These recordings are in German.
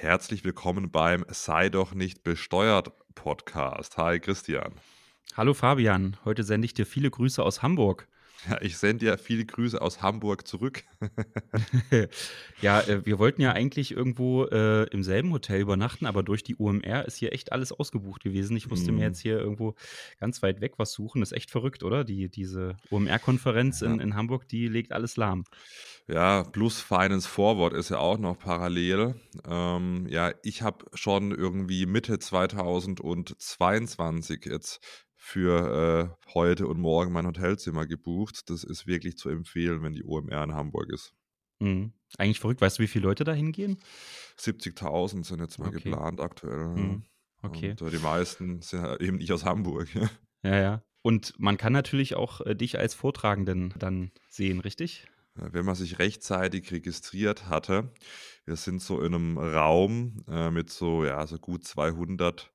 Herzlich willkommen beim Sei doch nicht besteuert Podcast. Hi Christian. Hallo Fabian, heute sende ich dir viele Grüße aus Hamburg. Ja, ich sende dir viele Grüße aus Hamburg zurück. ja, äh, wir wollten ja eigentlich irgendwo äh, im selben Hotel übernachten, aber durch die UMR ist hier echt alles ausgebucht gewesen. Ich musste mm. mir jetzt hier irgendwo ganz weit weg was suchen. Das ist echt verrückt, oder? Die, diese UMR-Konferenz ja. in, in Hamburg, die legt alles lahm. Ja, plus Finance Forward ist ja auch noch parallel. Ähm, ja, ich habe schon irgendwie Mitte 2022 jetzt für äh, heute und morgen mein Hotelzimmer gebucht. Das ist wirklich zu empfehlen, wenn die OMR in Hamburg ist. Mhm. Eigentlich verrückt. Weißt du, wie viele Leute da hingehen? 70.000 sind jetzt mal okay. geplant aktuell. Mhm. Okay. Und äh, die meisten sind halt eben nicht aus Hamburg. ja, ja. Und man kann natürlich auch äh, dich als Vortragenden dann sehen, richtig? wenn man sich rechtzeitig registriert hatte. Wir sind so in einem Raum äh, mit so, ja, so gut 200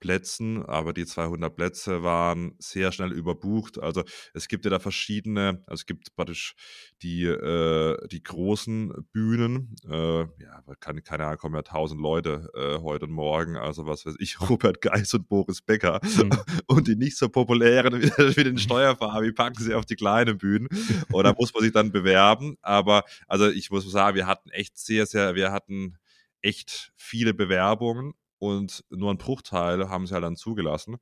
Plätzen, aber die 200 Plätze waren sehr schnell überbucht. Also es gibt ja da verschiedene, also es gibt praktisch die, äh, die großen Bühnen, äh, ja, keine, keine Ahnung, kommen ja tausend Leute äh, heute und morgen, also was weiß ich, Robert Geis und Boris Becker. Mhm. Und die nicht so populären wie, wie den Steuerfahrer, wie packen sie auf die kleinen Bühnen. Oder muss man sich dann bewerben. Aber also ich muss sagen, wir hatten echt sehr, sehr, wir hatten echt viele Bewerbungen und nur ein Bruchteil haben sie halt dann zugelassen.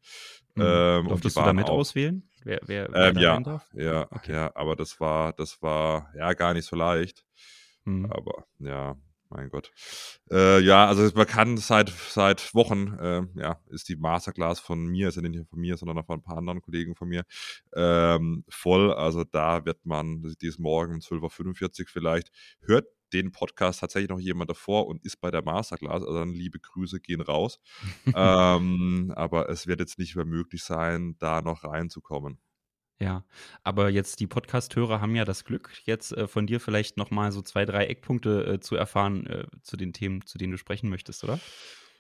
Mhm. Ähm, Durftest du damit auch, auswählen? Wer, wer, wer ähm, ja, darf? ja, okay. ja, aber das war, das war ja gar nicht so leicht. Mhm. Aber ja, mein Gott. Äh, ja, also man kann seit, seit Wochen, äh, ja, ist die Masterclass von mir, ist ja nicht von mir, sondern auch von ein paar anderen Kollegen von mir, ähm, voll. Also da wird man dieses Morgen um 12.45 Uhr vielleicht, hört den Podcast tatsächlich noch jemand davor und ist bei der Masterclass. Also dann liebe Grüße gehen raus. ähm, aber es wird jetzt nicht mehr möglich sein, da noch reinzukommen. Ja, aber jetzt die Podcast-Hörer haben ja das Glück, jetzt äh, von dir vielleicht nochmal so zwei, drei Eckpunkte äh, zu erfahren äh, zu den Themen, zu denen du sprechen möchtest, oder?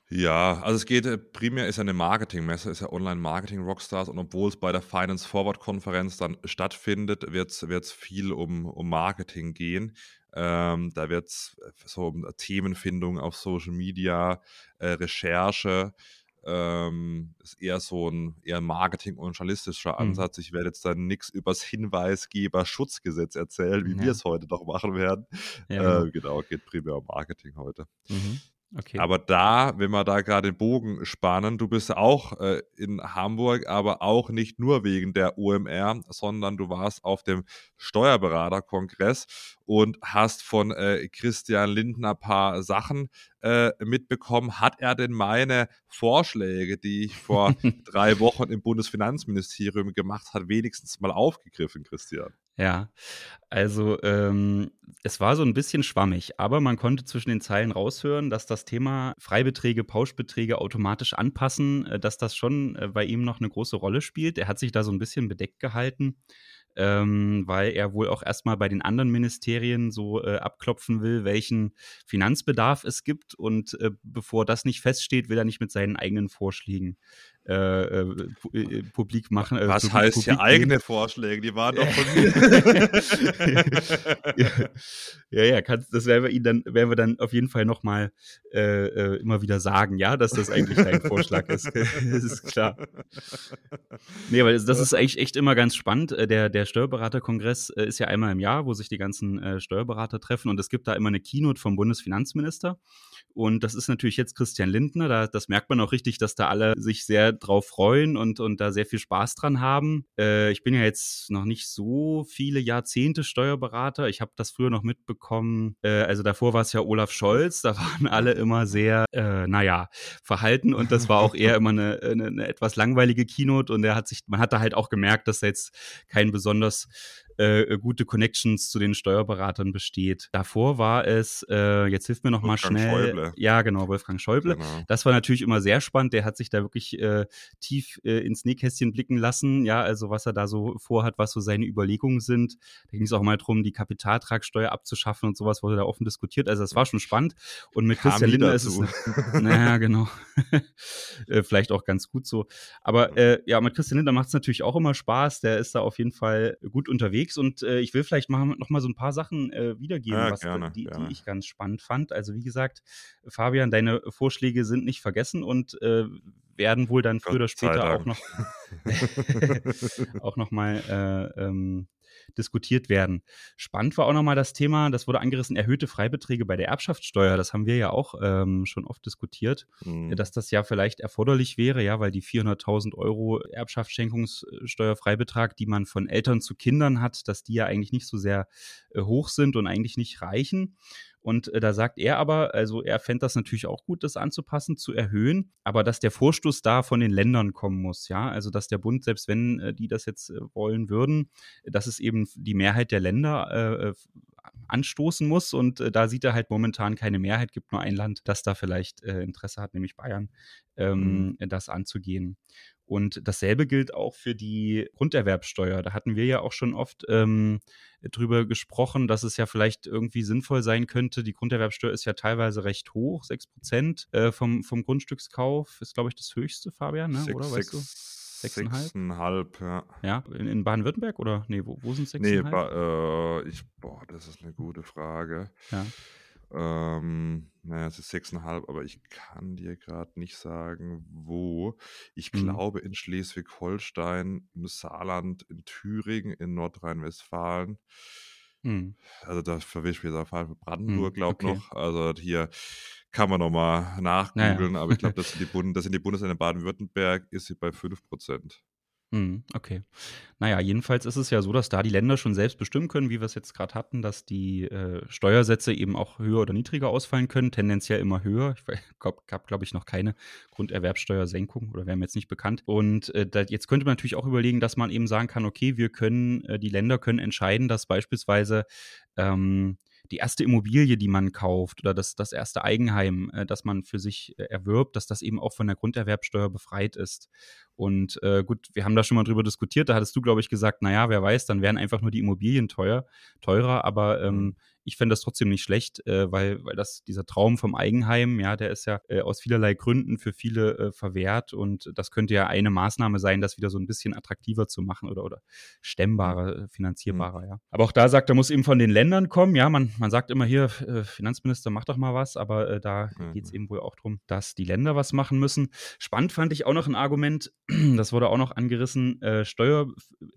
Ja, also es geht äh, primär ist ja eine Marketingmesse, ist ja Online-Marketing Rockstars und obwohl es bei der Finance Forward Konferenz dann stattfindet, wird es viel um, um Marketing gehen. Ähm, da wird es äh, so um Themenfindung auf Social Media, äh, Recherche, ähm, ist eher so ein eher Marketing- und journalistischer mhm. Ansatz. Mhm. Ich werde jetzt dann nichts übers Hinweisgeberschutzgesetz erzählen, wie ja. wir es heute noch machen werden. Ja, äh, genau. genau, geht primär um Marketing heute. Mhm. Okay. Aber da, wenn wir da gerade den Bogen spannen, du bist auch äh, in Hamburg, aber auch nicht nur wegen der OMR, sondern du warst auf dem Steuerberaterkongress und hast von äh, Christian Lindner ein paar Sachen äh, mitbekommen. Hat er denn meine Vorschläge, die ich vor drei Wochen im Bundesfinanzministerium gemacht habe, wenigstens mal aufgegriffen, Christian? Ja, also ähm, es war so ein bisschen schwammig, aber man konnte zwischen den Zeilen raushören, dass das Thema Freibeträge, Pauschbeträge automatisch anpassen, äh, dass das schon äh, bei ihm noch eine große Rolle spielt. Er hat sich da so ein bisschen bedeckt gehalten ähm, weil er wohl auch erstmal bei den anderen Ministerien so äh, abklopfen will, welchen Finanzbedarf es gibt. Und äh, bevor das nicht feststeht, will er nicht mit seinen eigenen Vorschlägen äh, äh, äh, publik machen. Äh, Was publik, heißt hier eigene Vorschläge? Die waren doch von mir. ja, ja, kannst, das werden wir ihn dann, werden wir dann auf jeden Fall nochmal äh, äh, immer wieder sagen, ja, dass das eigentlich dein Vorschlag ist. das ist klar. Nee, weil das, ist eigentlich echt immer ganz spannend. Der, der Steuerberaterkongress ist ja einmal im Jahr, wo sich die ganzen äh, Steuerberater treffen und es gibt da immer eine Keynote vom Bundesfinanzminister. Und das ist natürlich jetzt Christian Lindner. Da, das merkt man auch richtig, dass da alle sich sehr drauf freuen und, und da sehr viel Spaß dran haben. Äh, ich bin ja jetzt noch nicht so viele Jahrzehnte Steuerberater. Ich habe das früher noch mitbekommen. Äh, also davor war es ja Olaf Scholz. Da waren alle immer sehr, äh, naja, verhalten und das war auch eher immer eine, eine, eine etwas langweilige Keynote und er hat sich, man hat da halt auch gemerkt, dass er jetzt kein besonders äh, gute Connections zu den Steuerberatern besteht. Davor war es, äh, jetzt hilft mir noch mal schnell. Schäuble. Ja, genau, Wolfgang Schäuble. Genau. Das war natürlich immer sehr spannend. Der hat sich da wirklich äh, tief äh, ins Nähkästchen blicken lassen. Ja, also was er da so vorhat, was so seine Überlegungen sind. Da ging es auch mal darum, die Kapitaltragsteuer abzuschaffen und sowas wurde da offen diskutiert. Also das war schon spannend. Und mit Kam Christian Lindner ist es. naja, genau. äh, vielleicht auch ganz gut so. Aber äh, ja, mit Christian Lindner macht es natürlich auch immer Spaß. Der ist da auf jeden Fall gut unterwegs unterwegs und äh, ich will vielleicht mal, noch mal so ein paar Sachen äh, wiedergeben, Ja, was, gerne, die, gerne. die ich ganz spannend fand. Also wie gesagt, Fabian, deine Vorschläge sind nicht vergessen und äh, werden wohl dann früher oder später auch noch auch noch mal äh, ähm, diskutiert werden. Spannend war auch noch mal das Thema, das wurde angerissen, erhöhte Freibeträge bei der Erbschaftssteuer. Das haben wir ja auch ähm, schon oft diskutiert, Mhm. dass das ja vielleicht erforderlich wäre, ja, weil die 400.000 Euro Erbschaftsschenkungssteuerfreibetrag, die man von Eltern zu Kindern hat, dass die ja eigentlich nicht so sehr äh, hoch sind und eigentlich nicht reichen. Und äh, da sagt er aber, also er fände das natürlich auch gut, das anzupassen, zu erhöhen, aber dass der Vorstoß da von den Ländern kommen muss, ja. Also dass der Bund, selbst wenn äh, die das jetzt äh, wollen würden, dass es eben die Mehrheit der Länder äh, anstoßen muss. Und äh, da sieht er halt momentan keine Mehrheit, gibt nur ein Land, das da vielleicht äh, Interesse hat, nämlich Bayern, ähm, das anzugehen. Und dasselbe gilt auch für die Grunderwerbsteuer. Da hatten wir ja auch schon oft ähm, drüber gesprochen, dass es ja vielleicht irgendwie sinnvoll sein könnte. Die Grunderwerbsteuer ist ja teilweise recht hoch, 6 Prozent äh, vom, vom Grundstückskauf ist, glaube ich, das höchste, Fabian, ne? Oder? Weißt du? sechs- Sechseinhalb? Sechseinhalb, ja. Ja, in, in Baden-Württemberg oder? Nee, wo, wo sind es Nee, 6,5? ba, äh, ich, boah, das ist eine gute Frage. ja. Ähm, naja, es ist sechseinhalb, aber ich kann dir gerade nicht sagen, wo. Ich Mhm. glaube in Schleswig-Holstein, im Saarland, in Thüringen, in Nordrhein-Westfalen. Hm. Also da verwischt mir der Fall für Brandenburg, glaube okay. noch. Also hier kann man nochmal nachgoogeln, aber ich glaube, das sind die Bund das sind die Bundesländer Baden-Württemberg, ist sie bei 5%. Hm, okay. Naja, jedenfalls ist es ja so, dass da die Länder schon selbst bestimmen können, wie wir es jetzt gerade hatten, dass die äh, Steuersätze eben auch höher oder niedriger ausfallen können, tendenziell immer höher. Ich habe, glaube ich, noch keine Grunderwerbsteuersenkung oder wäre mir jetzt nicht bekannt. Und äh, da, jetzt könnte man natürlich auch überlegen, dass man eben sagen kann, okay, wir können, äh, die Länder können entscheiden, dass beispielsweise ähm, die erste Immobilie, die man kauft oder das, das erste Eigenheim, äh, das man für sich äh, erwirbt, dass das eben auch von der Grunderwerbsteuer befreit ist. Und äh, gut, wir haben da schon mal drüber diskutiert. Da hattest du, glaube ich, gesagt, naja, wer weiß, dann wären einfach nur die Immobilien teuer, teurer. Aber ähm, ich fände das trotzdem nicht schlecht, äh, weil, weil das dieser Traum vom Eigenheim, ja, der ist ja äh, aus vielerlei Gründen für viele äh, verwehrt. Und das könnte ja eine Maßnahme sein, das wieder so ein bisschen attraktiver zu machen oder, oder stemmbarer, äh, finanzierbarer, ja. Aber auch da sagt, er muss eben von den Ländern kommen. Ja, man, man sagt immer hier, äh, Finanzminister, mach doch mal was, aber äh, da Mhm. geht es eben wohl auch darum, dass die Länder was machen müssen. Spannend fand ich auch noch ein Argument, das wurde auch noch angerissen, äh, Steuer,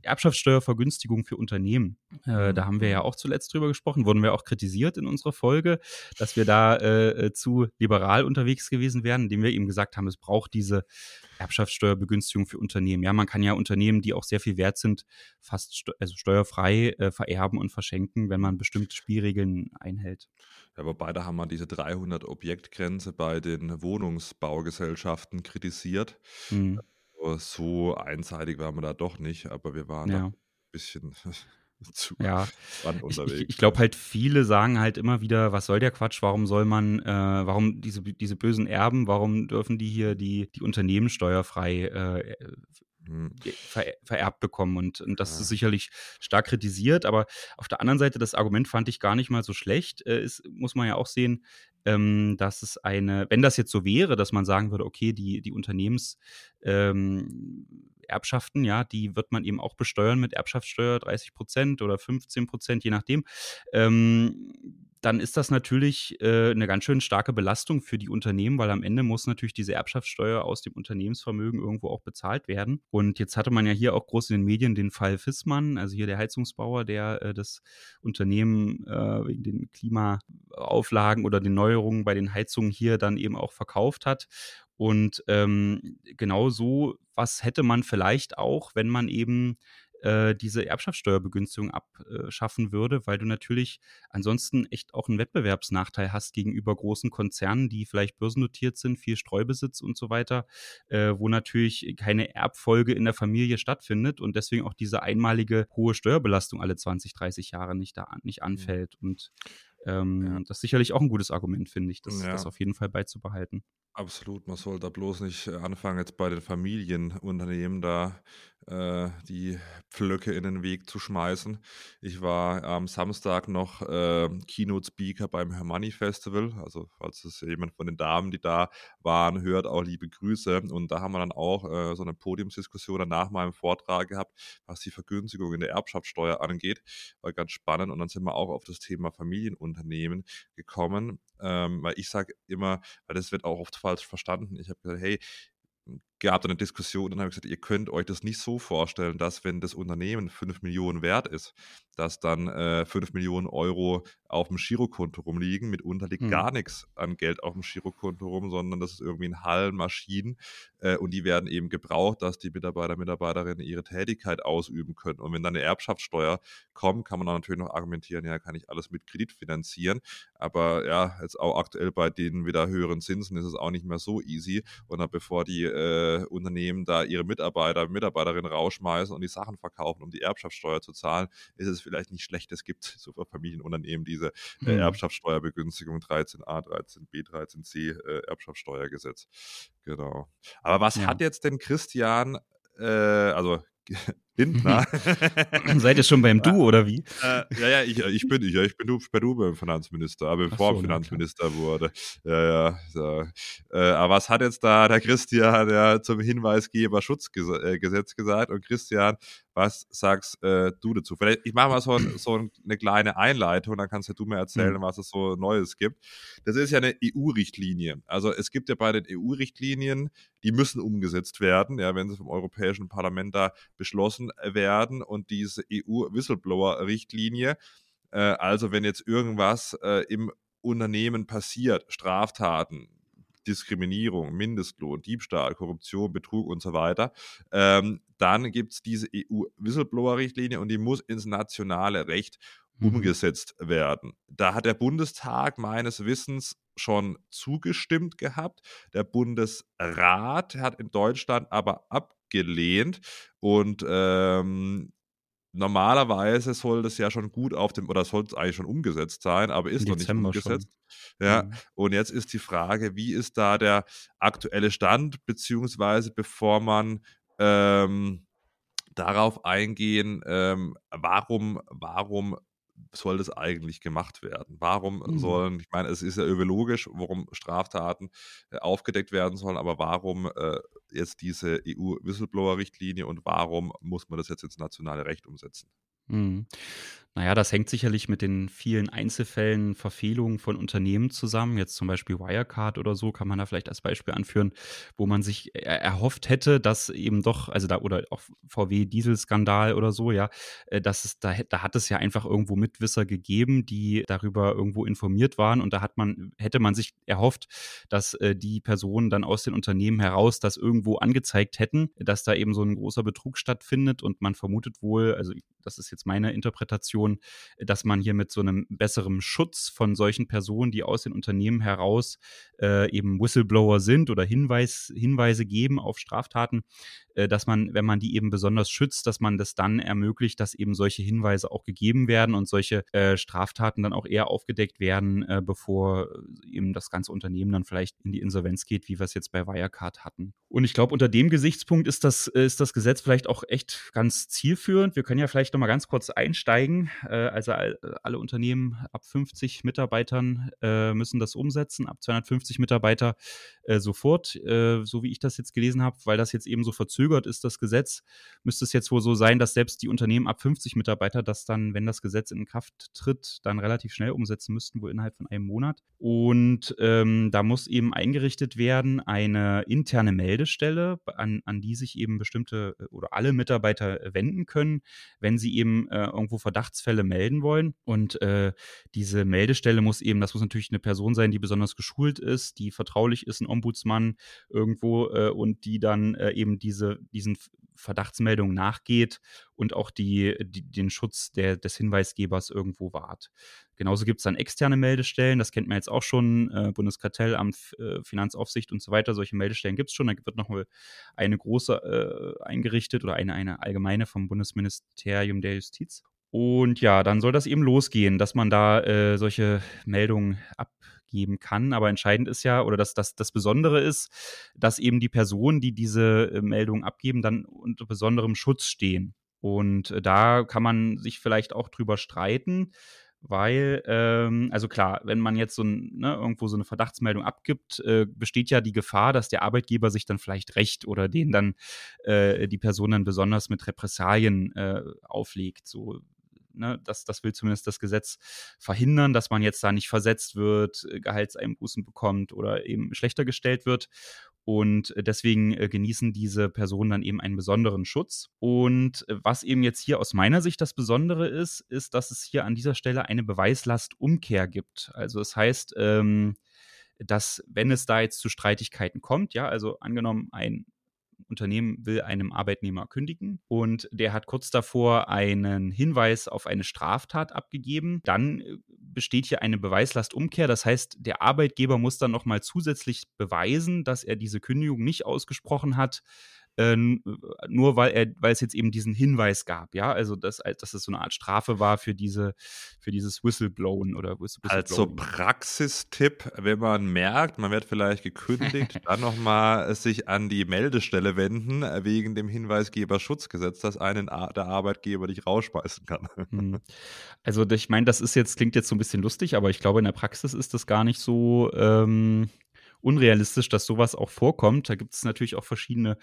Erbschaftssteuervergünstigung für Unternehmen. Äh, da haben wir ja auch zuletzt drüber gesprochen, wurden wir auch kritisiert in unserer Folge, dass wir da äh, zu liberal unterwegs gewesen wären, indem wir eben gesagt haben, es braucht diese Erbschaftssteuerbegünstigung für Unternehmen. Ja, man kann ja Unternehmen, die auch sehr viel wert sind, fast ste also steuerfrei äh, vererben und verschenken, wenn man bestimmte Spielregeln einhält. Ja, aber beide haben mal diese 300 Objektgrenze bei den Wohnungsbaugesellschaften kritisiert. Mhm. So einseitig waren wir da doch nicht, aber wir waren da Ja. ein bisschen zu Ja, ich, unterwegs. ich, ich glaube halt, viele sagen halt immer wieder, was soll der Quatsch, warum soll man, äh, warum diese, diese bösen Erben, warum dürfen die hier die, die Unternehmen steuerfrei äh, Hm. ver vererbt bekommen. Und, und das Ja. ist sicherlich stark kritisiert, aber auf der anderen Seite, das Argument fand ich gar nicht mal so schlecht. Äh, ist, muss man ja auch sehen, ähm, dass es eine, wenn das jetzt so wäre, dass man sagen würde, okay, die, die Unternehmens ähm, Erbschaften, ja, die wird man eben auch besteuern mit Erbschaftssteuer 30 Prozent oder 15 Prozent, je nachdem. Ähm, dann ist das natürlich äh, eine ganz schön starke Belastung für die Unternehmen, weil am Ende muss natürlich diese Erbschaftssteuer aus dem Unternehmensvermögen irgendwo auch bezahlt werden. Und jetzt hatte man ja hier auch groß in den Medien den Fall Fissmann, also hier der Heizungsbauer, der äh, das Unternehmen äh, wegen den Klimaauflagen oder den Neuerungen bei den Heizungen hier dann eben auch verkauft hat. Und ähm, genau so was hätte man vielleicht auch, wenn man eben äh, diese Erbschaftssteuerbegünstigung abschaffen würde, weil du natürlich ansonsten echt auch einen Wettbewerbsnachteil hast gegenüber großen Konzernen, die vielleicht börsennotiert sind, viel Streubesitz und so weiter, äh, wo natürlich keine Erbfolge in der Familie stattfindet und deswegen auch diese einmalige hohe Steuerbelastung alle 20, 30 Jahre nicht, da, nicht anfällt. Und Ähm, ja. Das ist sicherlich auch ein gutes Argument, finde ich, das, ja. das auf jeden Fall beizubehalten. Absolut, man soll da bloß nicht äh, anfangen, jetzt bei den Familienunternehmen da äh, die Pflöcke in den Weg zu schmeißen. Ich war am Samstag noch äh, Keynote-Speaker beim Hermanni Festival. Also, falls es jemand von den Damen, die da waren, hört, auch liebe Grüße. Und da haben wir dann auch äh, so eine Podiumsdiskussion nach meinem Vortrag gehabt, was die Vergünstigung in der Erbschaftssteuer angeht. War ganz spannend. Und dann sind wir auch auf das Thema Familienunternehmen gekommen. Ähm, weil ich sage immer, weil das wird auch oft falsch verstanden. Ich habe gesagt, hey, dann eine Diskussion und habe gesagt, ihr könnt euch das nicht so vorstellen, dass wenn das Unternehmen 5 Millionen wert ist, dass dann äh, 5 Millionen Euro auf dem Girokonto rumliegen. Mitunter liegt mhm. gar nichts an Geld auf dem Girokonto rum, sondern das ist irgendwie in Hallen, Maschinen äh, und die werden eben gebraucht, dass die Mitarbeiter, Mitarbeiterinnen ihre Tätigkeit ausüben können. Und wenn dann eine Erbschaftssteuer kommt, kann man dann natürlich noch argumentieren, ja, kann ich alles mit Kredit finanzieren. Aber ja, jetzt auch aktuell bei den wieder höheren Zinsen ist es auch nicht mehr so easy. Und dann bevor die äh, Unternehmen da ihre Mitarbeiter, Mitarbeiterinnen rausschmeißen und die Sachen verkaufen, um die Erbschaftssteuer zu zahlen, ist es vielleicht nicht schlecht. Es gibt so Familienunternehmen diese äh, mhm. Erbschaftssteuerbegünstigung 13a, 13b, 13c äh, Erbschaftssteuergesetz. Genau. Aber was ja. hat jetzt denn Christian, äh, also Lindner. Seid ihr schon beim Du oder wie? Äh, ja, ja, ich, ich bin ich, ja, ich bin du, bei du beim Finanzminister, aber bevor so, Finanzminister wurde. Ja, ja. So. Äh, aber was hat jetzt da der Christian ja, zum Hinweisgeberschutzgesetz gesagt? Und Christian, was sagst äh, du dazu? Vielleicht, ich mache mal so, so eine kleine Einleitung, dann kannst ja du mir erzählen, mhm. was es so Neues gibt. Das ist ja eine EU-Richtlinie. Also es gibt ja bei den EU-Richtlinien, die müssen umgesetzt werden, ja, wenn sie vom Europäischen Parlament da beschlossen werden. Und diese EU-Whistleblower-Richtlinie, äh, also wenn jetzt irgendwas äh, im Unternehmen passiert, Straftaten, Diskriminierung, Mindestlohn, Diebstahl, Korruption, Betrug und so weiter. Ähm, dann gibt es diese EU-Whistleblower-Richtlinie und die muss ins nationale Recht mhm. umgesetzt werden. Da hat der Bundestag meines Wissens schon zugestimmt gehabt. Der Bundesrat hat in Deutschland aber abgelehnt und ähm, normalerweise soll das ja schon gut auf dem, oder soll es eigentlich schon umgesetzt sein, aber ist noch nicht umgesetzt. Schon. Ja, mhm. und jetzt ist die Frage, wie ist da der aktuelle Stand, beziehungsweise bevor man ähm, darauf eingehen, ähm, warum, warum soll das eigentlich gemacht werden? Warum mhm. sollen, ich meine, es ist ja irgendwie logisch, warum Straftaten äh, aufgedeckt werden sollen, aber warum äh, jetzt diese EU-Whistleblower-Richtlinie und warum muss man das jetzt ins nationale Recht umsetzen? Naja, das hängt sicherlich mit den vielen Einzelfällen, Verfehlungen von Unternehmen zusammen. Jetzt zum Beispiel Wirecard oder so kann man da vielleicht als Beispiel anführen, wo man sich erhofft hätte, dass eben doch, also da, oder auch VW-Dieselskandal oder so, ja, äh, dass es, da, da hat es ja einfach irgendwo Mitwisser gegeben, die darüber irgendwo informiert waren und da hat man, hätte man sich erhofft, dass äh, die Personen dann aus den Unternehmen heraus das irgendwo angezeigt hätten, dass da eben so ein großer Betrug stattfindet und man vermutet wohl, also das ist jetzt meine Interpretation, Situation, dass man hier mit so einem besseren Schutz von solchen Personen, die aus den Unternehmen heraus äh, eben Whistleblower sind oder Hinweis, Hinweise geben auf Straftaten, äh, dass man, wenn man die eben besonders schützt, dass man das dann ermöglicht, dass eben solche Hinweise auch gegeben werden und solche äh, Straftaten dann auch eher aufgedeckt werden, äh, bevor äh, eben das ganze Unternehmen dann vielleicht in die Insolvenz geht, wie wir es jetzt bei Wirecard hatten. Und ich glaube, unter dem Gesichtspunkt ist das, ist das Gesetz vielleicht auch echt ganz zielführend. Wir können ja vielleicht noch mal ganz kurz einsteigen. Also alle Unternehmen ab 50 Mitarbeitern müssen das umsetzen, ab 250 Mitarbeiter sofort, so wie ich das jetzt gelesen habe, weil das jetzt eben so verzögert ist, das Gesetz, müsste es jetzt wohl so sein, dass selbst die Unternehmen ab 50 Mitarbeiter das dann, wenn das Gesetz in Kraft tritt, dann relativ schnell umsetzen müssten, wohl innerhalb von einem Monat. Und ähm, da muss eben eingerichtet werden eine interne Meldestelle, an, an die sich eben bestimmte äh, oder alle Mitarbeiter wenden können, wenn sie eben äh, irgendwo Verdachtsfälle melden wollen. Und äh, diese Meldestelle muss eben, das muss natürlich eine Person sein, die besonders geschult ist, die vertraulich ist, ein Ombudsmann irgendwo äh, und die dann äh, eben diese diesen Verdachtsmeldungen nachgeht und auch die, die, den Schutz der, des Hinweisgebers irgendwo wahrt. Genauso gibt es dann externe Meldestellen, das kennt man jetzt auch schon, äh, Bundeskartellamt, äh, Finanzaufsicht und so weiter. Solche Meldestellen gibt es schon. Da wird noch mal eine große äh, eingerichtet oder eine, eine allgemeine vom Bundesministerium der Justiz. Und ja, dann soll das eben losgehen, dass man da äh, solche Meldungen abgeben kann. Aber entscheidend ist ja, oder das, das, das Besondere ist, dass eben die Personen, die diese äh, Meldungen abgeben, dann unter besonderem Schutz stehen. Und äh, da kann man sich vielleicht auch drüber streiten, weil, ähm, also klar, wenn man jetzt so ein, ne, irgendwo so eine Verdachtsmeldung abgibt, äh, besteht ja die Gefahr, dass der Arbeitgeber sich dann vielleicht rächt oder den dann die Person dann besonders mit Repressalien auflegt. So ne, das, das will zumindest das Gesetz verhindern, dass man jetzt da nicht versetzt wird, äh, Gehaltseinbußen bekommt oder eben schlechter gestellt wird. Und äh, deswegen äh, genießen diese Personen dann eben einen besonderen Schutz. Und was eben jetzt hier aus meiner Sicht das Besondere ist, ist, dass es hier an dieser Stelle eine Beweislastumkehr gibt. Also es das heißt, ähm, dass wenn es da jetzt zu Streitigkeiten kommt, ja, also angenommen, ein Unternehmen will einem Arbeitnehmer kündigen und der hat kurz davor einen Hinweis auf eine Straftat abgegeben, dann äh, besteht hier eine Beweislastumkehr. Das heißt, der Arbeitgeber muss dann nochmal zusätzlich beweisen, dass er diese Kündigung nicht ausgesprochen hat, äh, nur weil er, weil es jetzt eben diesen Hinweis gab, ja, also dass, dass es so eine Art Strafe war für diese, für dieses Whistleblowen oder Whistleblowen. Also Praxistipp, wenn man merkt, man wird vielleicht gekündigt, dann nochmal sich an die Meldestelle wenden äh, wegen dem Hinweisgeberschutzgesetz, dass einen der Arbeitgeber dich rausschmeißen kann. Hm. Also ich meine, das ist jetzt klingt jetzt so ein bisschen lustig, aber ich glaube in der Praxis ist das gar nicht so. Ähm unrealistisch, dass sowas auch vorkommt. Da gibt es natürlich auch verschiedene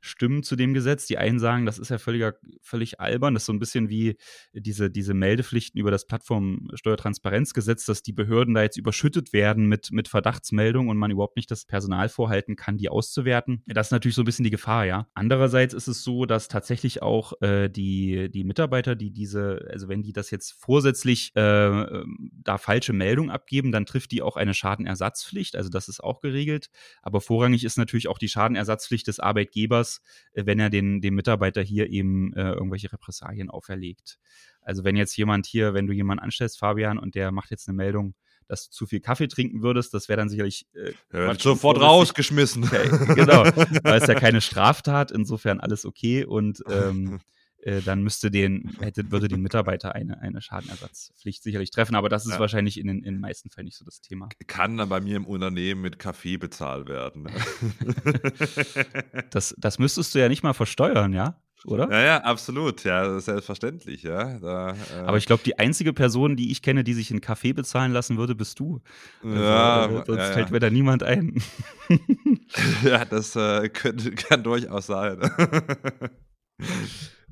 Stimmen zu dem Gesetz. Die einen sagen, das ist ja völliger, völlig albern. Das ist so ein bisschen wie diese, diese Meldepflichten über das Plattformsteuertransparenzgesetz, dass die Behörden da jetzt überschüttet werden mit, mit Verdachtsmeldungen und man überhaupt nicht das Personal vorhalten kann, die auszuwerten. Das ist natürlich so ein bisschen die Gefahr, ja. Andererseits ist es so, dass tatsächlich auch äh, die, die Mitarbeiter, die diese, also wenn die das jetzt vorsätzlich äh, ähm, da falsche Meldungen abgeben, dann trifft die auch eine Schadenersatzpflicht. Also das ist auch auch geregelt. Aber vorrangig ist natürlich auch die Schadenersatzpflicht des Arbeitgebers, äh, wenn er den, dem Mitarbeiter hier eben äh, irgendwelche Repressalien auferlegt. Also wenn jetzt jemand hier, wenn du jemanden anstellst, Fabian, und der macht jetzt eine Meldung, dass du zu viel Kaffee trinken würdest, das wäre dann sicherlich äh, ja, sofort rausgeschmissen. Okay, genau, weil es ja keine Straftat, insofern alles okay und ähm, äh, dann müsste den, hätte, würde den Mitarbeiter eine, eine Schadenersatzpflicht sicherlich treffen. Aber das ist ja. wahrscheinlich in, in den meisten Fällen nicht so das Thema. Kann dann bei mir im Unternehmen mit Kaffee bezahlt werden. Ne? das, das müsstest du ja nicht mal versteuern, ja? Oder? Ja, ja, absolut. Ja, selbstverständlich, ja. Da, äh Aber ich glaube, die einzige Person, die ich kenne, die sich in Kaffee bezahlen lassen würde, bist du. Also, ja, äh, sonst ja, fällt mir da niemand ein. ja, das äh, könnte, kann durchaus sein.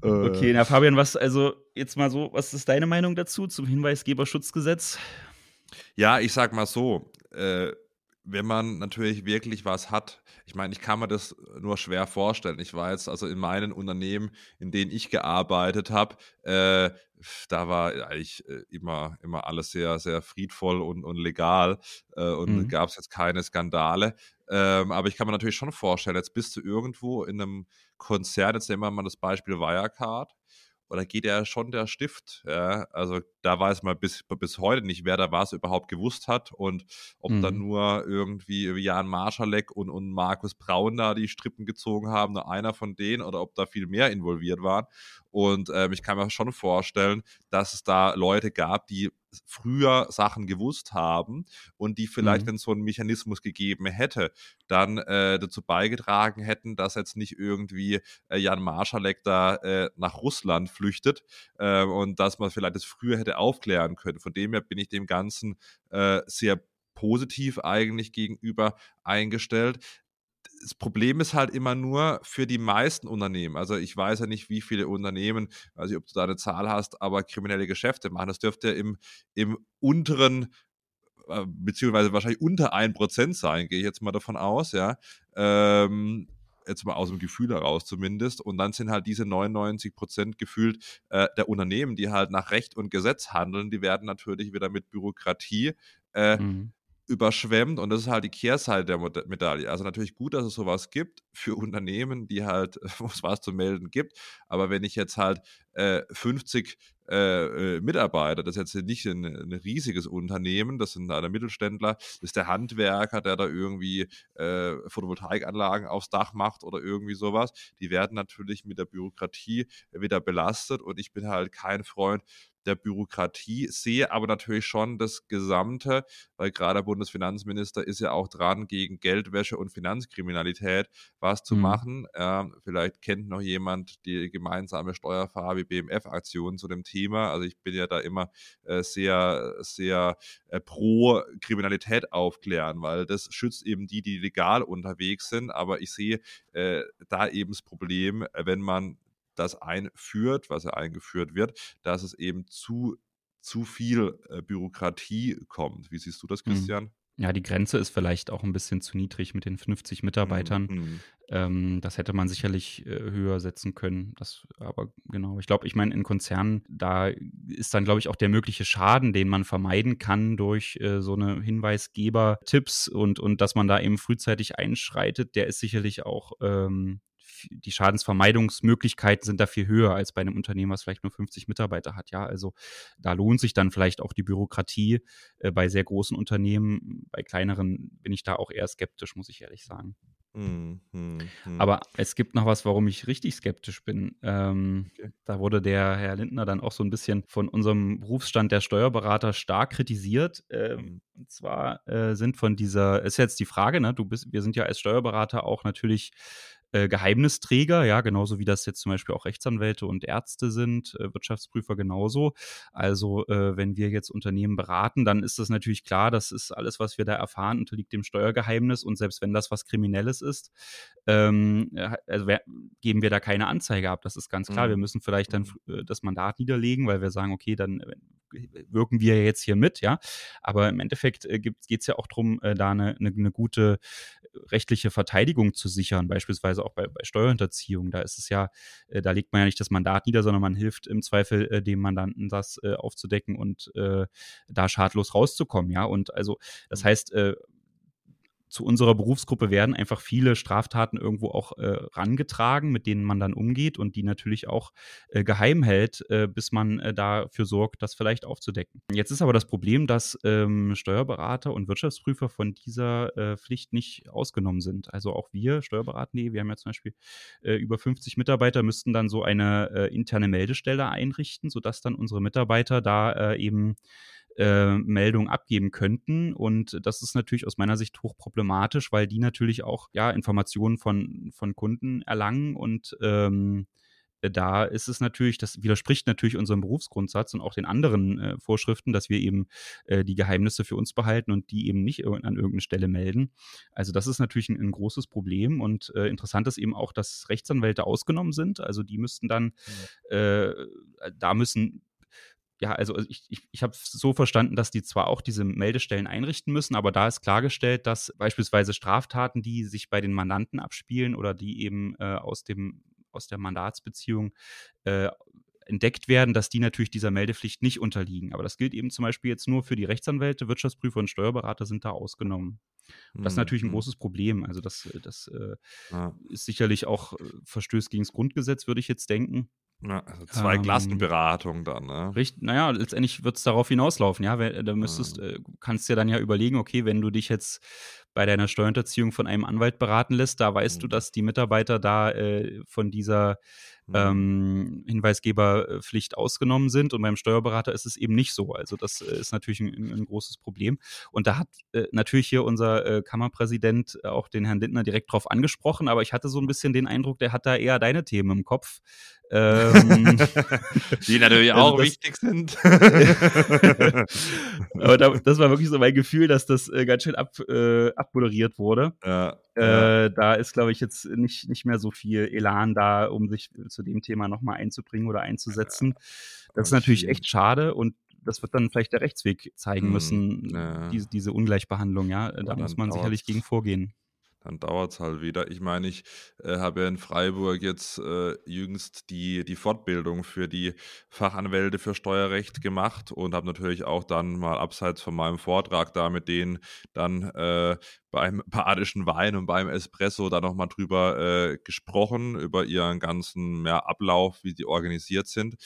Okay, äh. na Fabian, was, also jetzt mal so, was ist deine Meinung dazu zum Hinweisgeberschutzgesetz? Ja, ich sag mal so, äh, wenn man natürlich wirklich was hat, ich meine, ich kann mir das nur schwer vorstellen. Ich war jetzt also in meinen Unternehmen, in denen ich gearbeitet habe, äh, da war eigentlich äh, immer, immer alles sehr, sehr friedvoll und, und legal äh, und mhm. gab es jetzt keine Skandale. Ähm, aber ich kann mir natürlich schon vorstellen, jetzt bist du irgendwo in einem Konzern, jetzt nehmen wir mal das Beispiel Wirecard, oder geht ja schon der Stift. Ja? Also da weiß man bis, bis heute nicht, wer da was überhaupt gewusst hat und ob mhm. da nur irgendwie Jan Marschalek und, und Markus Braun da die Strippen gezogen haben, nur einer von denen oder ob da viel mehr involviert waren. Und ähm, ich kann mir schon vorstellen, dass es da Leute gab, die früher Sachen gewusst haben und die vielleicht, mhm. wenn es so einen Mechanismus gegeben hätte, dann äh, dazu beigetragen hätten, dass jetzt nicht irgendwie äh, Jan Marschalek da äh, nach Russland flüchtet äh, und dass man vielleicht das früher hätte aufklären können. Von dem her bin ich dem Ganzen äh, sehr positiv eigentlich gegenüber eingestellt das Problem ist halt immer nur für die meisten Unternehmen. Also ich weiß ja nicht, wie viele Unternehmen, weiß ich, ob du da eine Zahl hast, aber kriminelle Geschäfte machen. Das dürfte im, im unteren äh, beziehungsweise wahrscheinlich unter 1% sein, gehe ich jetzt mal davon aus, ja. Ähm, jetzt mal aus dem Gefühl heraus zumindest. Und dann sind halt diese 99% gefühlt äh, der Unternehmen, die halt nach Recht und Gesetz handeln, die werden natürlich wieder mit Bürokratie äh, mhm überschwemmt und das ist halt die Kehrseite der Medaille. Also natürlich gut, dass es sowas gibt für Unternehmen, die halt, wo es was zu melden gibt, aber wenn ich jetzt halt äh, 50 äh, äh, Mitarbeiter. Das ist jetzt nicht ein, ein, riesiges Unternehmen, das sind da der Mittelständler, das ist der Handwerker, der da irgendwie äh, Photovoltaikanlagen aufs Dach macht oder irgendwie sowas. Die werden natürlich mit der Bürokratie wieder belastet und ich bin halt kein Freund der Bürokratie, sehe aber natürlich schon das Gesamte, weil gerade der Bundesfinanzminister ist ja auch dran, gegen Geldwäsche und Finanzkriminalität was zu mhm. machen. Ähm, vielleicht kennt noch jemand die gemeinsame Steuerfarbe BMF-Aktion zu dem Thema. Also ich bin ja da immer äh, sehr, sehr äh, pro Kriminalität aufklären, weil das schützt eben die, die legal unterwegs sind. Aber ich sehe äh, da eben das Problem, wenn man das einführt, was ja eingeführt wird, dass es eben zu, zu viel äh, Bürokratie kommt. Wie siehst du das, mhm. Christian? Ja, die Grenze ist vielleicht auch ein bisschen zu niedrig mit den 50 Mitarbeitern. Mhm. Ähm, das hätte man sicherlich äh, höher setzen können. Das, aber genau, ich glaube, ich meine, in Konzernen, da ist dann, glaube ich, auch der mögliche Schaden, den man vermeiden kann durch äh, so eine Hinweisgeber-Tipps und, und dass man da eben frühzeitig einschreitet, der ist sicherlich auch ähm, die Schadensvermeidungsmöglichkeiten sind da viel höher als bei einem Unternehmen, was vielleicht nur 50 Mitarbeiter hat. Ja, also da lohnt sich dann vielleicht auch die Bürokratie äh, bei sehr großen Unternehmen. Bei kleineren bin ich da auch eher skeptisch, muss ich ehrlich sagen. Hm, hm, hm. Aber es gibt noch was, warum ich richtig skeptisch bin. Ähm, okay. Da wurde der Herr Lindner dann auch so ein bisschen von unserem Berufsstand der Steuerberater stark kritisiert. Ähm, hm. und zwar äh, sind von dieser, ist jetzt die Frage, ne, du bist, wir sind ja als Steuerberater auch natürlich äh, Geheimnisträger, ja, genauso wie das jetzt zum Beispiel auch Rechtsanwälte und Ärzte sind, äh, Wirtschaftsprüfer genauso. Also äh, wenn wir jetzt Unternehmen beraten, dann ist das natürlich klar, das ist alles, was wir da erfahren, unterliegt dem Steuergeheimnis und selbst wenn das was Kriminelles ist, ähm, äh, also geben wir da keine Anzeige ab. Das ist ganz klar. Mhm. Wir müssen vielleicht dann mhm. äh, das Mandat niederlegen, weil wir sagen, okay, dann wirken wir jetzt hier mit, ja. Aber im Endeffekt äh, geht es ja auch darum, da eine, eine, eine, gute rechtliche Verteidigung zu sichern, beispielsweise auch bei, bei Steuerhinterziehung. Da ist es ja, äh, da legt man ja nicht das Mandat nieder, sondern man hilft im Zweifel äh, dem Mandanten, das äh, aufzudecken und äh, da schadlos rauszukommen, ja. Und also, das mhm. heißt, zu unserer Berufsgruppe werden einfach viele Straftaten irgendwo auch äh, rangetragen, mit denen man dann umgeht und die natürlich auch äh, geheim hält, äh, bis man äh, dafür sorgt, das vielleicht aufzudecken. Jetzt ist aber das Problem, dass ähm, Steuerberater und Wirtschaftsprüfer von dieser äh, Pflicht nicht ausgenommen sind. Also auch wir, Steuerberater.de, wir haben ja zum Beispiel äh, über 50 Mitarbeiter, müssten dann so eine interne Meldestelle einrichten, sodass dann unsere Mitarbeiter da eben äh, Meldung abgeben könnten. Und das ist natürlich aus meiner Sicht hochproblematisch, weil die natürlich auch ja, Informationen von, von Kunden erlangen und ähm, da ist es natürlich, das widerspricht natürlich unserem Berufsgrundsatz und auch den anderen äh, Vorschriften, dass wir eben äh, die Geheimnisse für uns behalten und die eben nicht an irgendeiner Stelle melden. Also das ist natürlich ein, ein großes Problem und äh, interessant ist eben auch, dass Rechtsanwälte ausgenommen sind. Also die müssten dann. Äh, da müssen ja, also ich, ich, ich habe so verstanden, dass die zwar auch diese Meldestellen einrichten müssen, aber da ist klargestellt, dass beispielsweise Straftaten, die sich bei den Mandanten abspielen oder die eben äh, aus, dem, aus der Mandatsbeziehung äh, entdeckt werden, dass die natürlich dieser Meldepflicht nicht unterliegen. Aber das gilt eben zum Beispiel jetzt nur für die Rechtsanwälte, Wirtschaftsprüfer und Steuerberater sind da ausgenommen. Und das ist natürlich ein mhm. großes Problem. Also das, das äh, ja. ist sicherlich auch äh, Verstößt gegen das Grundgesetz, würde ich jetzt denken. Ja, also zwei ähm, Klassenberatung dann, ne? Richtig, naja, letztendlich wird es darauf hinauslaufen, ja. Da müsstest, äh, kannst du ja dann ja überlegen, okay, wenn du dich jetzt bei deiner Steuerhinterziehung von einem Anwalt beraten lässt, da weißt mhm. du, dass die Mitarbeiter da äh, von dieser mhm. ähm, Hinweisgeberpflicht ausgenommen sind und beim Steuerberater ist es eben nicht so. Also das äh, ist natürlich ein, ein, großes Problem. Und da hat äh, natürlich hier unser äh, Kammerpräsident auch den Herrn Lindner direkt drauf angesprochen, aber ich hatte so ein bisschen den Eindruck, der hat da eher deine Themen im Kopf. Ähm, die natürlich also auch das, wichtig sind. aber da, das war wirklich so mein Gefühl, dass das äh, ganz schön ab, äh, abmoderiert wurde. Ja, äh, Da ist, glaube ich, jetzt nicht, nicht mehr so viel Elan da, um sich zu dem Thema nochmal einzubringen oder einzusetzen. das ist natürlich echt schade und das wird dann vielleicht der Rechtsweg zeigen hm, müssen, ja. diese, diese Ungleichbehandlung, ja. Da muss man sicherlich gegen vorgehen dann dauert es halt wieder. Ich meine, ich äh, habe ja in Freiburg jetzt äh, jüngst die, die Fortbildung für die Fachanwälte für Steuerrecht gemacht und habe natürlich auch dann mal abseits von meinem Vortrag da mit denen dann äh, beim badischen Wein und beim Espresso da nochmal drüber äh, gesprochen, über ihren ganzen ja, Ablauf, wie sie organisiert sind.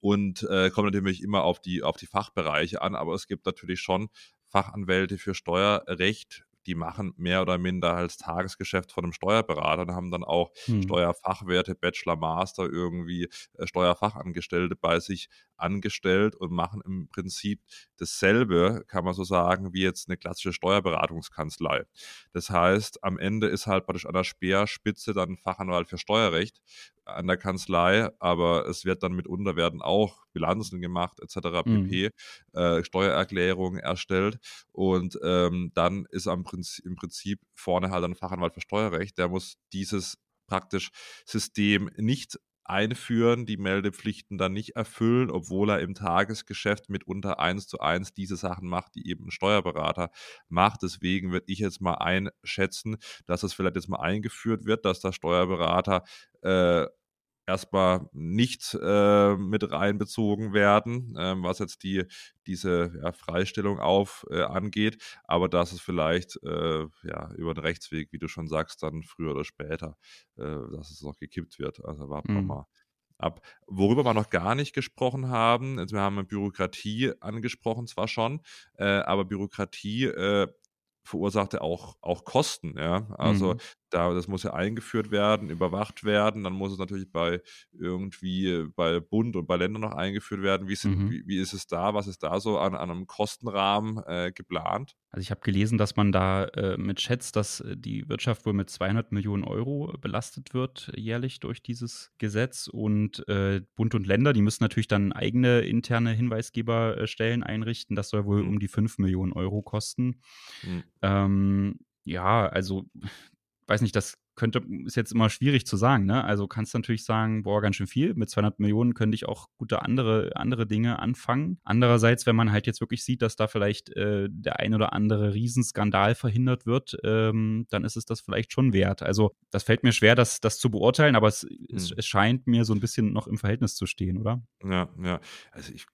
Und äh, kommt natürlich immer auf die, auf die Fachbereiche an, aber es gibt natürlich schon Fachanwälte für Steuerrecht, die machen mehr oder minder als Tagesgeschäft von einem Steuerberater und haben dann auch hm. Steuerfachwerte, Bachelor, Master, irgendwie äh, Steuerfachangestellte bei sich angestellt und machen im Prinzip dasselbe, kann man so sagen, wie jetzt eine klassische Steuerberatungskanzlei. Das heißt, am Ende ist halt praktisch an der Speerspitze dann Fachanwalt für Steuerrecht an der Kanzlei, aber es wird dann mitunter werden auch Bilanzen gemacht etc. pp. Mhm. Äh, Steuererklärungen erstellt und ähm, dann ist am Prinzip, im Prinzip vorne halt ein Fachanwalt für Steuerrecht, der muss dieses praktisch System nicht einführen, die Meldepflichten dann nicht erfüllen, obwohl er im Tagesgeschäft mitunter eins zu eins diese Sachen macht, die eben ein Steuerberater macht. Deswegen würde ich jetzt mal einschätzen, dass es vielleicht jetzt mal eingeführt wird, dass der Steuerberater äh, erstmal nicht äh, mit reinbezogen werden, äh, was jetzt die, diese ja, Freistellung auf äh, angeht, aber dass es vielleicht äh, ja, über den Rechtsweg, wie du schon sagst, dann früher oder später, äh, dass es noch gekippt wird. Also warten wir mhm. mal ab. Worüber wir noch gar nicht gesprochen haben, also wir haben Bürokratie angesprochen zwar schon, äh, aber Bürokratie verursacht ja auch, auch Kosten, ja. Also mhm. Da, das muss ja eingeführt werden, überwacht werden, dann muss es natürlich bei irgendwie bei Bund und bei Ländern noch eingeführt werden. Wie, sind, mhm. wie, wie, ist es da? Was ist da so an, an einem Kostenrahmen äh, geplant? Also ich habe gelesen, dass man da äh, mit schätzt, dass äh, die Wirtschaft wohl mit 200 Millionen Euro belastet wird jährlich durch dieses Gesetz und äh, Bund und Länder, die müssen natürlich dann eigene interne Hinweisgeberstellen einrichten. Das soll wohl mhm. um die 5 Millionen Euro kosten. Mhm. Ähm, ja, also weiß nicht, das könnte, ist jetzt immer schwierig zu sagen, ne? Also kannst du natürlich sagen, boah, ganz schön viel. Mit 200 Millionen könnte ich auch gute andere, andere Dinge anfangen. Andererseits, wenn man halt jetzt wirklich sieht, dass da vielleicht äh, der ein oder andere Riesenskandal verhindert wird, ähm, dann ist es das vielleicht schon wert. Also das fällt mir schwer, das, das zu beurteilen, aber es, hm. es, es scheint mir so ein bisschen noch im Verhältnis zu stehen, oder? Ja, ja. Also ich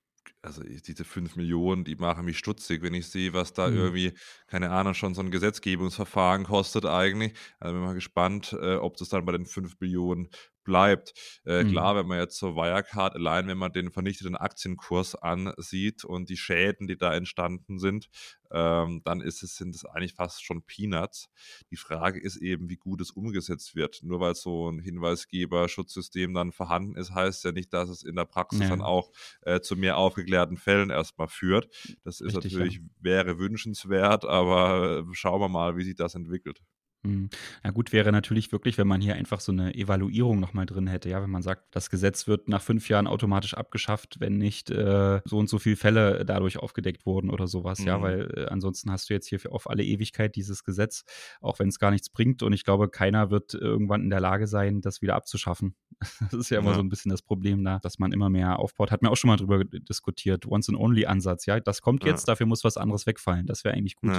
also diese 5 Millionen, die machen mich stutzig, wenn ich sehe, was da mhm. irgendwie, keine Ahnung, schon so ein Gesetzgebungsverfahren kostet eigentlich. Also bin mal gespannt, äh, ob das dann bei den 5 Millionen bleibt. Äh, mhm. Klar, wenn man jetzt so Wirecard, allein wenn man den vernichteten Aktienkurs ansieht und die Schäden, die da entstanden sind, ähm, dann ist es, sind es eigentlich fast schon Peanuts. Die Frage ist eben, wie gut es umgesetzt wird. Nur weil so ein Hinweisgeber-Schutzsystem dann vorhanden ist, heißt ja nicht, dass es in der Praxis ja. dann auch äh, zu mehr aufgeklärten Fällen erstmal führt. Das ist Richtig, natürlich, ja. wäre wünschenswert, aber äh, schauen wir mal, wie sich das entwickelt. Mhm. Ja gut, wäre natürlich wirklich, wenn man hier einfach so eine Evaluierung nochmal drin hätte, ja, wenn man sagt, das Gesetz wird nach fünf Jahren automatisch abgeschafft, wenn nicht äh, so und so viele Fälle dadurch aufgedeckt wurden oder sowas, mhm. ja, weil äh, ansonsten hast du jetzt hier auf alle Ewigkeit dieses Gesetz, auch wenn es gar nichts bringt und ich glaube, keiner wird irgendwann in der Lage sein, das wieder abzuschaffen. Das ist ja immer ja. so ein bisschen das Problem da, dass man immer mehr aufbaut. Hat mir auch schon mal drüber diskutiert, Once-and-Only-Ansatz, ja, das kommt jetzt, ja. dafür muss was anderes wegfallen, das wäre eigentlich gut.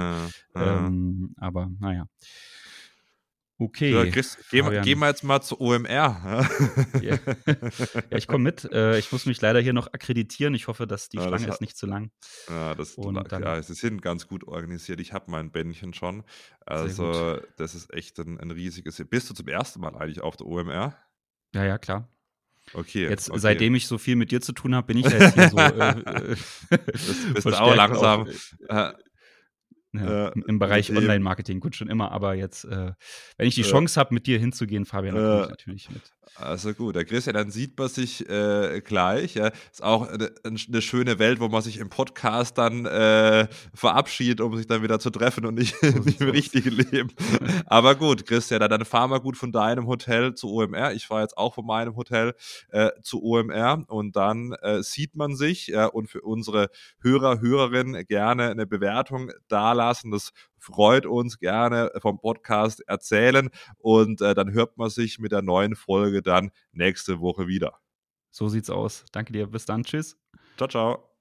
Ähm, aber naja. Okay. So, Chris, gehen, wir jetzt mal zu OMR. ja, ja ich komme mit. Äh, ich muss mich leider hier noch akkreditieren. Ich hoffe, dass die ja, Schlange das ist nicht zu lang. Ja, das Und dann, ja, sie sind ganz gut organisiert. Ich habe mein Bändchen schon. Also, das ist echt ein, ein riesiges. Bist du zum ersten Mal eigentlich auf der OMR? Ja, ja, klar. Okay. Jetzt, okay. seitdem ich so viel mit dir zu tun habe, bin ich ja jetzt hier so. Äh bist, bist du auch langsam. Auf, äh, ja, äh, Im Bereich Online-Marketing, gut, schon immer, aber jetzt, äh, wenn ich die Chance habe, mit dir hinzugehen, Fabian, dann komme ich natürlich mit. Also gut, der Chris, ja, dann sieht man sich äh, gleich. Ja. Ist auch eine, eine, schöne Welt, wo man sich im Podcast dann äh, verabschiedet, um sich dann wieder zu treffen und nicht, nicht im richtigen Leben. Aber gut, Chris, ja, dann fahren wir gut von deinem Hotel zu OMR. Ich fahre jetzt auch von meinem Hotel äh, zu OMR und dann äh, sieht man sich und für unsere Hörer, Hörerinnen gerne eine Bewertung dalassen. Das freut uns gerne vom Podcast erzählen und äh, dann hört man sich mit der neuen Folge dann nächste Woche wieder. So sieht's aus. Danke dir. Bis dann. Tschüss. Ciao, ciao.